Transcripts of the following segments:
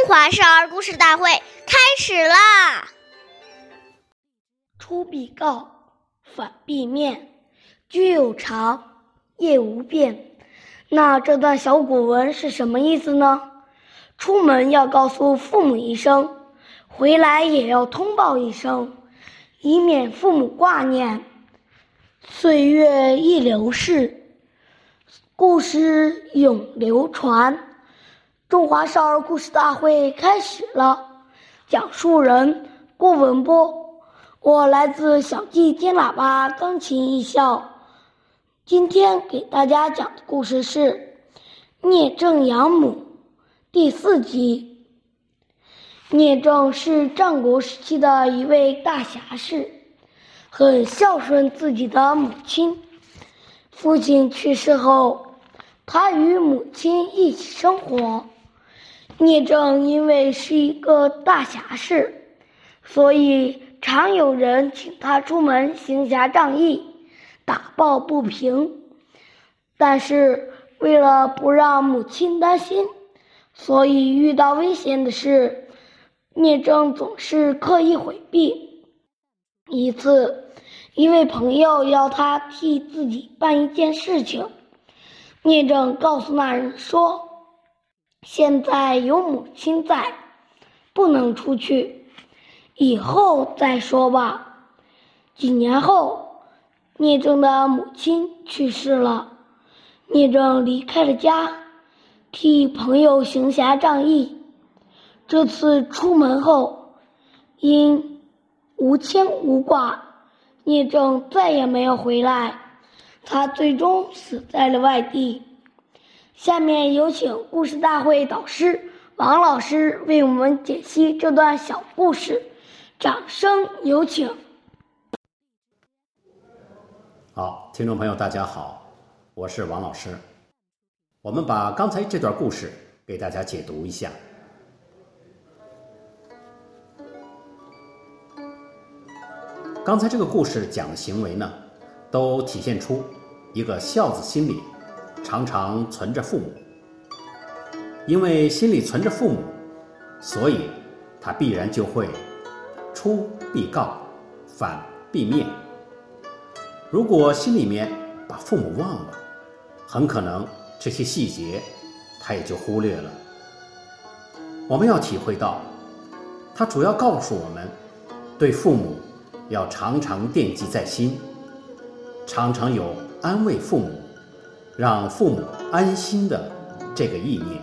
中华少儿故事大会开始啦！出必告，反必面。居有常，业无变。那这段小古文是什么意思呢？出门要告诉父母一声，回来也要通报一声，以免父母挂念。岁月易流逝，故事永流传。中华少儿故事大会开始了，讲述人郭文波，我来自小季天喇叭钢琴艺校。今天给大家讲的故事是《聂政养母》第四集。聂政是战国时期的一位大侠士，很孝顺自己的母亲。父亲去世后，他与母亲一起生活。聂政因为是一个大侠士，所以常有人请他出门行侠仗义、打抱不平。但是为了不让母亲担心，所以遇到危险的事，聂政总是刻意回避。一次，一位朋友要他替自己办一件事情，聂政告诉那人说。现在有母亲在，不能出去，以后再说吧。几年后，聂政的母亲去世了，聂政离开了家，替朋友行侠仗义。这次出门后，因无牵无挂，聂政再也没有回来，他最终死在了外地。下面有请故事大会导师王老师为我们解析这段小故事，掌声有请。好，听众朋友，大家好，我是王老师。我们把刚才这段故事给大家解读一下。刚才这个故事讲的行为呢，都体现出一个孝子心理。常常存着父母，因为心里存着父母，所以他必然就会出必告，反必面。如果心里面把父母忘了，很可能这些细节他也就忽略了。我们要体会到，他主要告诉我们，对父母要常常惦记在心，常常有安慰父母。让父母安心的这个意念。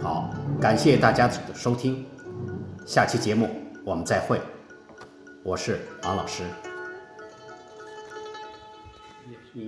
好感谢大家的收听下期节目我们再会。我是王老师。你